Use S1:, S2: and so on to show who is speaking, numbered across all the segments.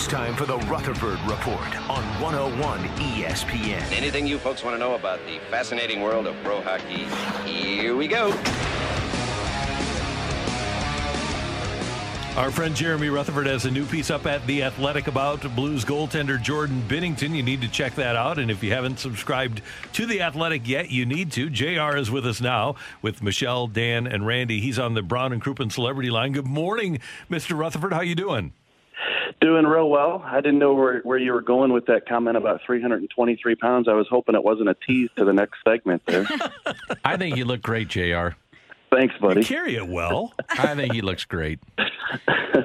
S1: It's time for the Rutherford Report on 101 ESPN.
S2: Anything you folks want to know about the fascinating world of pro hockey? Here we go.
S3: Our friend Jeremy Rutherford has a new piece up at The Athletic about Blues goaltender Jordan Binnington. You need to check that out. And if you haven't subscribed to The Athletic yet, you need to. JR is with us now with Michelle, Dan, and Randy. He's on the Brown and Crouppen Celebrity Line. Good morning, Mr. Rutherford. How you doing?
S4: Doing real well. I didn't know where, where you were going with that comment about 323 pounds. I was hoping it wasn't a tease to the next segment there.
S5: I think you look great, JR.
S4: Thanks, buddy.
S3: You carry it well.
S5: I think he looks great.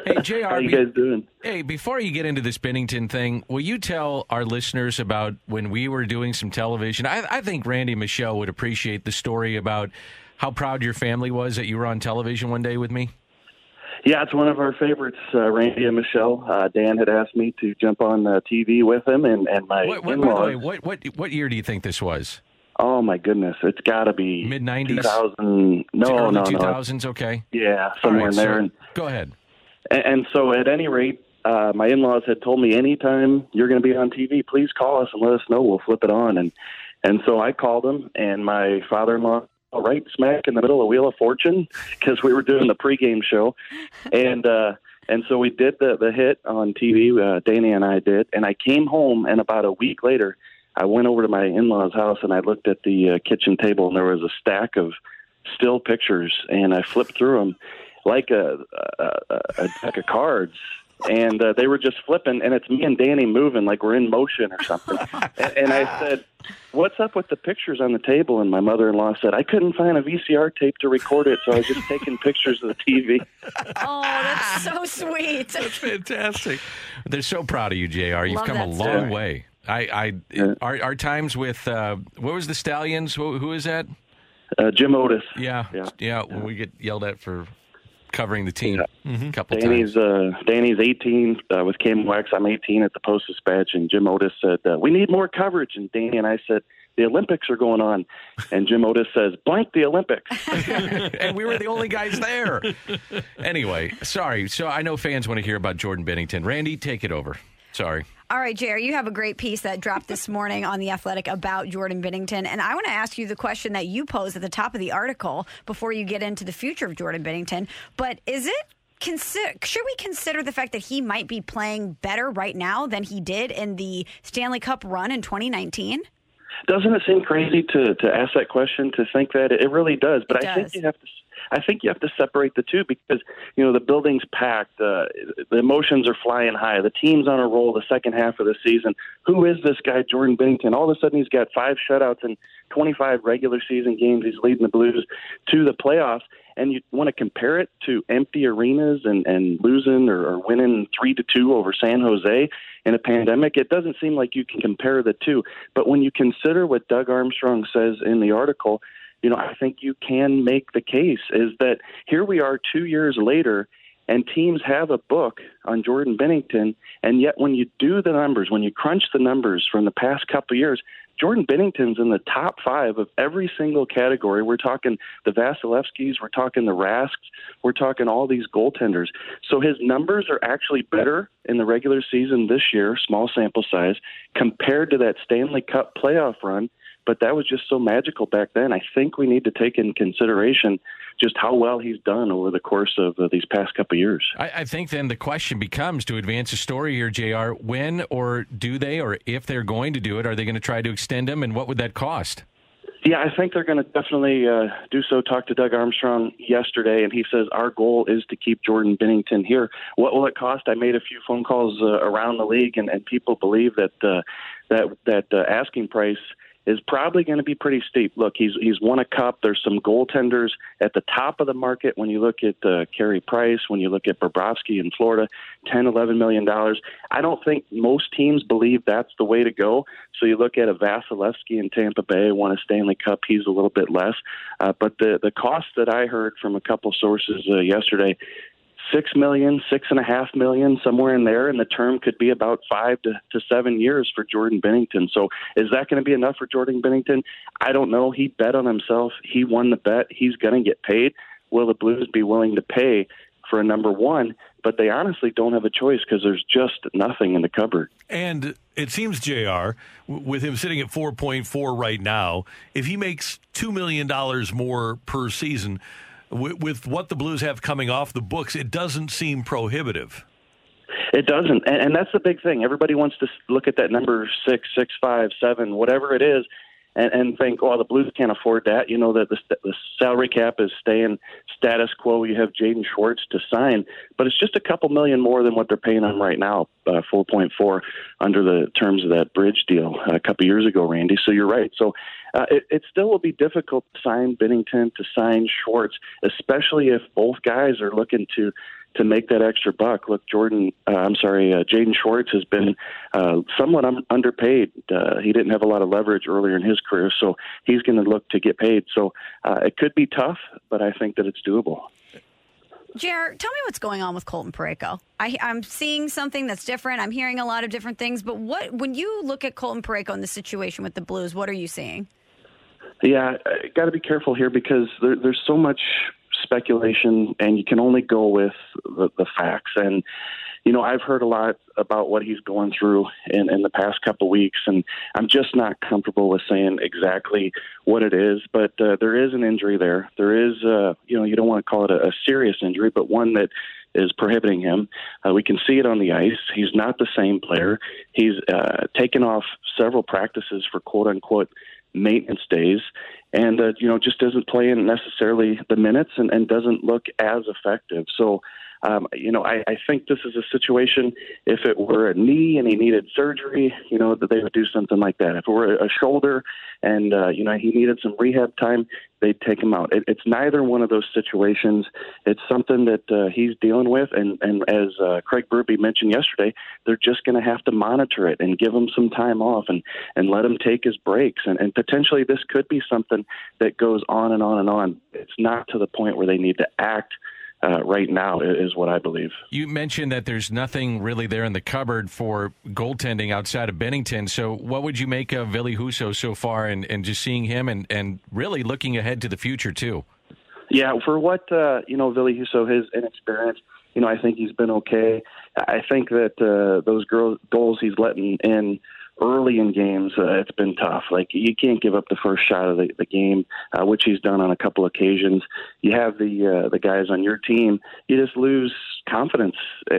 S5: Hey, JR.
S4: How you guys doing?
S5: Hey, before you get into this Binnington thing, will you tell our listeners about when we were doing some television? I, I think Randy Michelle would appreciate the story about how proud your family was that you were on television one day with me.
S4: Yeah, it's one of our favorites, uh, Randy and Michelle. Uh, Dan had asked me to jump on uh, TV with him, and, and my
S5: What, what,
S4: in-laws.
S5: the way, what, what, what year do you think this was?
S4: Oh my goodness, it's got to be
S5: Mid 90s?
S4: 2000. No, no, no.
S5: 2000s, okay.
S4: Yeah, somewhere
S5: right,
S4: in there.
S5: so go ahead.
S4: and and so, at any rate, uh, my in-laws had told me anytime you're going to be on TV, please call us and let us know. We'll flip it on. And and so I called them, and my father-in-law right smack in the middle of Wheel of Fortune because we were doing the pregame show, and uh, and so we did the the hit on TV. Uh, Danny and I did, and I came home, and about a week later, I went over to my in-laws' house and I looked at the uh, kitchen table, and there was a stack of still pictures, and I flipped through them like a, a, a deck of cards. And uh, they were just flipping, and it's me and Danny moving like we're in motion or something. and, and I said, "What's up with the pictures on the table?" And my mother-in-law said, "I couldn't find a VCR tape to record it, so I was just taking pictures of the TV."
S6: Oh, that's so sweet.
S5: That's fantastic. They're so proud of you, JR. You've
S6: Love
S5: come a long
S6: story.
S5: way. I, I
S4: Yeah.
S5: our, our times with uh, what was the Stallions? Who, who is that?
S4: Uh, Jim Otis.
S5: Yeah,
S4: Yeah.
S5: yeah. When we get yelled at for covering the team a couple
S4: Danny's
S5: times.
S4: uh, Danny's 18 uh, with KMOX. I'm 18 at the Post Dispatch, and Jim Otis said, uh, "We need more coverage." And Danny and I said, "The Olympics are going on," and Jim Otis says, "Blank the Olympics."
S5: and we were the only guys there. anyway, sorry. So I know fans want to hear about Jordan Binnington. Randy, take it over. Sorry.
S6: All right, Jerry, you have a great piece that dropped this morning on The Athletic about Jordan Binnington. And I want to ask you the question that you posed at the top of the article before you get into the future of Jordan Binnington. But is it. Consider, should we consider the fact that he might be playing better right now than he did in the Stanley Cup run in 2019?
S4: Doesn't it seem crazy to to ask that question? To think that it really does, but
S6: It
S4: I think you have to. I think you have to separate the two because you know the building's packed, uh, the emotions are flying high, the team's on a roll. The second half of the season, who is this guy, Jordan Binnington? All of a sudden, he's got five shutouts and 25 regular season games. He's leading the Blues to the playoffs, and you want to compare it to empty arenas and and losing or, or winning three to two over San Jose in a pandemic. It doesn't seem like you can compare the two. But when you consider what Doug Armstrong says in the article, you know, I think you can make the case is that here we are two years later, and teams have a book on Jordan Binnington, and yet when you do the numbers, when you crunch the numbers from the past couple years, Jordan Binnington's in the top five of every single category. We're talking the Vasilevskis, we're talking the Rasks, we're talking all these goaltenders. So his numbers are actually better in the regular season this year, small sample size, compared to that Stanley Cup playoff run. But that was just so magical back then. I think we need to take in consideration just how well he's done over the course of uh, these past couple of years.
S5: I, I think then the question becomes to advance the story here, JR, when or do they, or if they're going to do it, are they going to try to extend him, and what would that cost?
S4: Yeah, I think they're going to definitely uh, do so. Talked to Doug Armstrong yesterday, and he says our goal is to keep Jordan Binnington here. What will it cost? I made a few phone calls uh, around the league, and, and people believe that uh, that that uh, asking price is probably going to be pretty steep. Look, he's he's won a cup. There's some goaltenders at the top of the market when you look at uh, Carey Price, when you look at Bobrovsky in Florida, ten, eleven million dollars. I don't think most teams believe that's the way to go. So you look at a Vasilevsky in Tampa Bay, won a Stanley Cup. He's a little bit less, uh, but the the cost that I heard from a couple sources uh, yesterday six million, six and a half million, somewhere in there, and the term could be about five to, to seven years for Jordan Binnington. So is that going to be enough for Jordan Binnington? I don't know. He bet on himself. He won the bet. He's going to get paid. Will the Blues be willing to pay for a number one? But they honestly don't have a choice because there's just nothing in the cupboard.
S3: And it seems, JR, with him sitting at 4.4 right now, if he makes $2 million more per season, with, with what the Blues have coming off the books, it doesn't seem prohibitive.
S4: It doesn't, and, and that's the big thing. Everybody wants to look at that number six, six, five, seven, whatever it is, and, and think, "Oh, the Blues can't afford that." You know that the, the salary cap is staying status quo. You have Jaden Schwartz to sign, but it's just a couple million more than what they're paying him right now, uh, four point four under the terms of that bridge deal a couple years ago, Randy. So you're right. So uh, it, it still will be difficult to sign Binnington to sign Schwartz, especially if both guys are looking to to make that extra buck. Look, Jordan, uh, I'm sorry, uh, Jaden Schwartz has been uh, somewhat un- underpaid. Uh, he didn't have a lot of leverage earlier in his career, so he's going to look to get paid. So uh, it could be tough, but I think that it's doable.
S6: Jared, tell me what's going on with Colton Parayko. I, am seeing something that's different. I'm hearing a lot of different things. But what, when you look at Colton Parayko and the situation with the Blues, what are you seeing?
S4: Yeah, got to be careful here because there, there's so much speculation, and you can only go with the, the facts. And you know, I've heard a lot about what he's going through in, in the past couple weeks, and I'm just not comfortable with saying exactly what it is. But uh, there is an injury there. There is, uh, you know, you don't want to call it a, a serious injury, but one that is prohibiting him. Uh, we can see it on the ice. He's not the same player. He's uh, taken off several practices for quote unquote maintenance days, and uh, you know just doesn't play in necessarily the minutes and, and doesn't look as effective. So. Um, you know, I, I think this is a situation. If it were a knee and he needed surgery, you know, that they would do something like that. If it were a shoulder and uh, you know he needed some rehab time, they'd take him out. It, it's neither one of those situations. It's something that uh, he's dealing with, and and as uh, Craig Berube mentioned yesterday, they're just going to have to monitor it and give him some time off and and let him take his breaks, and and potentially this could be something that goes on and on and on. It's not to the point where they need to act uh, right now, is what I believe.
S5: You mentioned that there's nothing really there in the cupboard for goaltending outside of Binnington. So, what would you make of Ville Husso so far, and, and just seeing him, and, and really looking ahead to the future too?
S4: Yeah, for what uh, you know, Ville Husso, his inexperience. You know, I think he's been okay. I think that uh, those girls, goals he's letting in early in games, uh, it's been tough. Like you can't give up the first shot of the, the game, uh, which he's done on a couple occasions. You have the uh, the guys on your team. You just lose confidence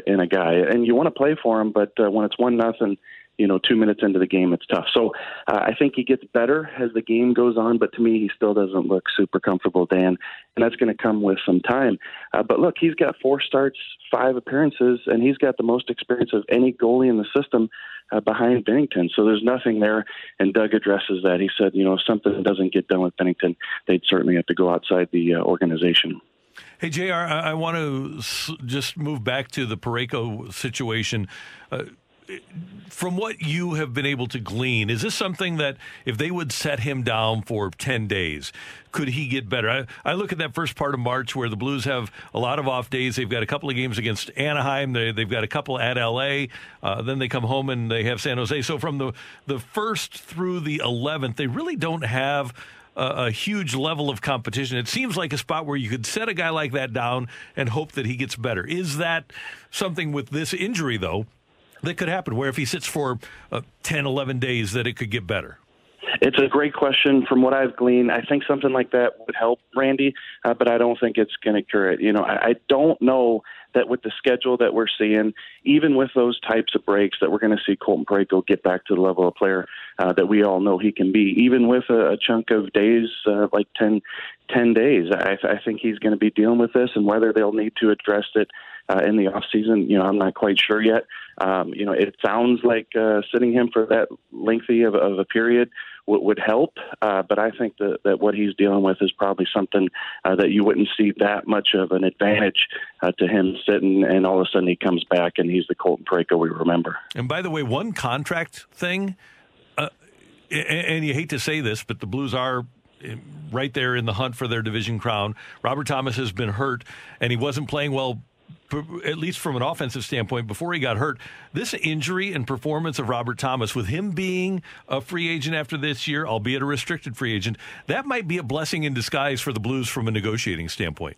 S4: in a guy, and you want to play for him, but uh, when it's one nothing you know, two minutes into the game, it's tough. So uh, I think he gets better as the game goes on, but to me, he still doesn't look super comfortable, Dan, and that's going to come with some time. Uh, but look, he's got four starts, five appearances, and he's got the most experience of any goalie in the system uh, behind Binnington. So there's nothing there, and Doug addresses that. He said, you know, if something doesn't get done with Binnington, they'd certainly have to go outside the uh, organization.
S3: Hey, JR, I, I want to s- just move back to the Parayko situation. Uh, from what you have been able to glean, is this something that if they would set him down for 10 days, could he get better? I, I, look at that first part of March where the Blues have a lot of off days. They've got a couple of games against Anaheim, they, have got a couple at LA, uh, then they come home and they have San Jose. So from the, the first through the 11th, they really don't have. A huge level of competition. It seems like a spot where you could set a guy like that down and hope that he gets better. Is that something with this injury, though, that could happen where if he sits for uh, 10, 11 days, that it could get better?
S4: It's a great question. From what I've gleaned, I think something like that would help Randy, uh, but I don't think it's going to cure it. You know, I, I don't know that with the schedule that we're seeing, even with those types of breaks, that we're going to see Colton Parayko get back to the level of player uh, that we all know he can be. Even with a, a chunk of days, uh, like 10, 10 days, I, I think he's going to be dealing with this, and whether they'll need to address it uh, in the off season, you know, I'm not quite sure yet. Um, you know, it sounds like uh, sitting him for that lengthy of, of a period would, would help, uh, but I think that, that what he's dealing with is probably something uh, that you wouldn't see that much of an advantage uh, to him sitting, and all of a sudden he comes back and he's the Colton Parayko we remember.
S3: And by the way, one contract thing, uh, and, and you hate to say this, but the Blues are eh, right there in the hunt for their division crown. Robert Thomas has been hurt, and he wasn't playing well at least from an offensive standpoint, before he got hurt, this injury and performance of Robert Thomas, with him being a free agent after this year, albeit a restricted free agent, that might be a blessing in disguise for the Blues from a negotiating standpoint.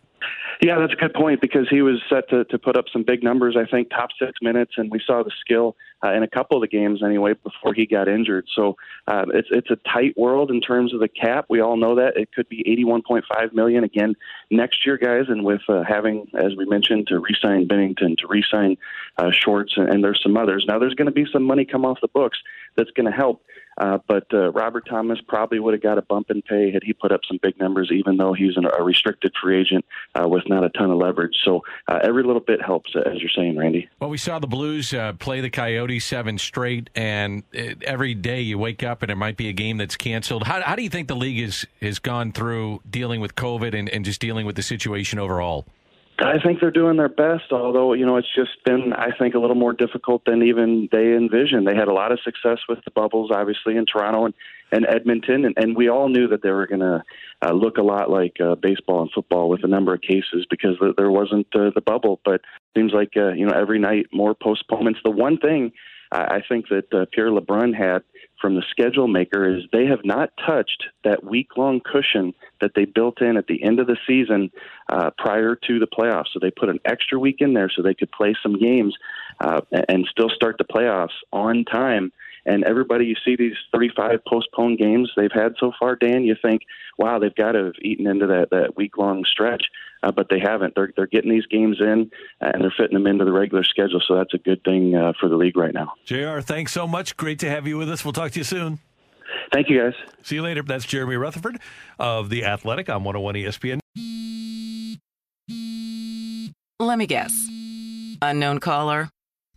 S4: Yeah, that's a good point because he was set to, to put up some big numbers. I think top six minutes, and we saw the skill uh, in a couple of the games anyway before he got injured. So uh, it's it's a tight world in terms of the cap. We all know that it could be 81.5 million again next year, guys. And with uh, having, as we mentioned, to re-sign Binnington, to re-sign uh, Schwartz, and, and there's some others. Now there's going to be some money come off the books that's going to help. Uh, but uh, Robert Thomas probably would have got a bump in pay had he put up some big numbers, even though he's an, a restricted free agent uh, with not a ton of leverage. So uh, every little bit helps, as you're saying, Randy.
S5: Well, we saw the Blues uh, play the Coyotes seven straight, and it, every day you wake up and it might be a game that's canceled. How, how do you think the league has, has gone through dealing with COVID and, and just dealing with the situation overall?
S4: I think they're doing their best, although, you know, it's just been, I think, a little more difficult than even they envisioned. They had a lot of success with the bubbles, obviously, in Toronto and, and Edmonton, and, and we all knew that they were going to uh, look a lot like uh, baseball and football with a number of cases because there wasn't uh, the bubble. But seems like, uh, you know, every night more postponements. The one thing I think that uh, Pierre LeBrun had – from the schedule maker is they have not touched that week long cushion that they built in at the end of the season uh, prior to the playoffs. So they put an extra week in there so they could play some games uh, and still start the playoffs on time. And everybody, you see these 35 postponed games they've had so far, Dan, you think, wow, they've got to have eaten into that, that week long stretch uh, but they haven't. They're they're getting these games in and they're fitting them into the regular schedule. So that's a good thing uh, for the league right now.
S3: Jr. Thanks so much. Great to have you with us. We'll talk to you soon.
S4: Thank you, guys.
S3: See you later. That's Jeremy Rutherford of the Athletic on 101 ESPN.
S7: Let me guess. Unknown caller.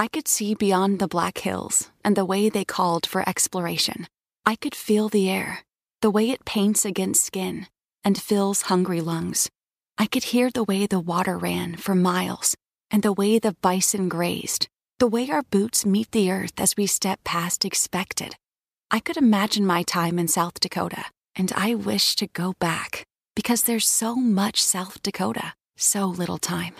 S8: I could see beyond the Black Hills and the way they called for exploration. I could feel the air, the way it paints against skin and fills hungry lungs. I could hear the way the water ran for miles and the way the bison grazed, the way our boots meet the earth as we step past expected. I could imagine my time in South Dakota, and I wish to go back because there's so much South Dakota, so little time.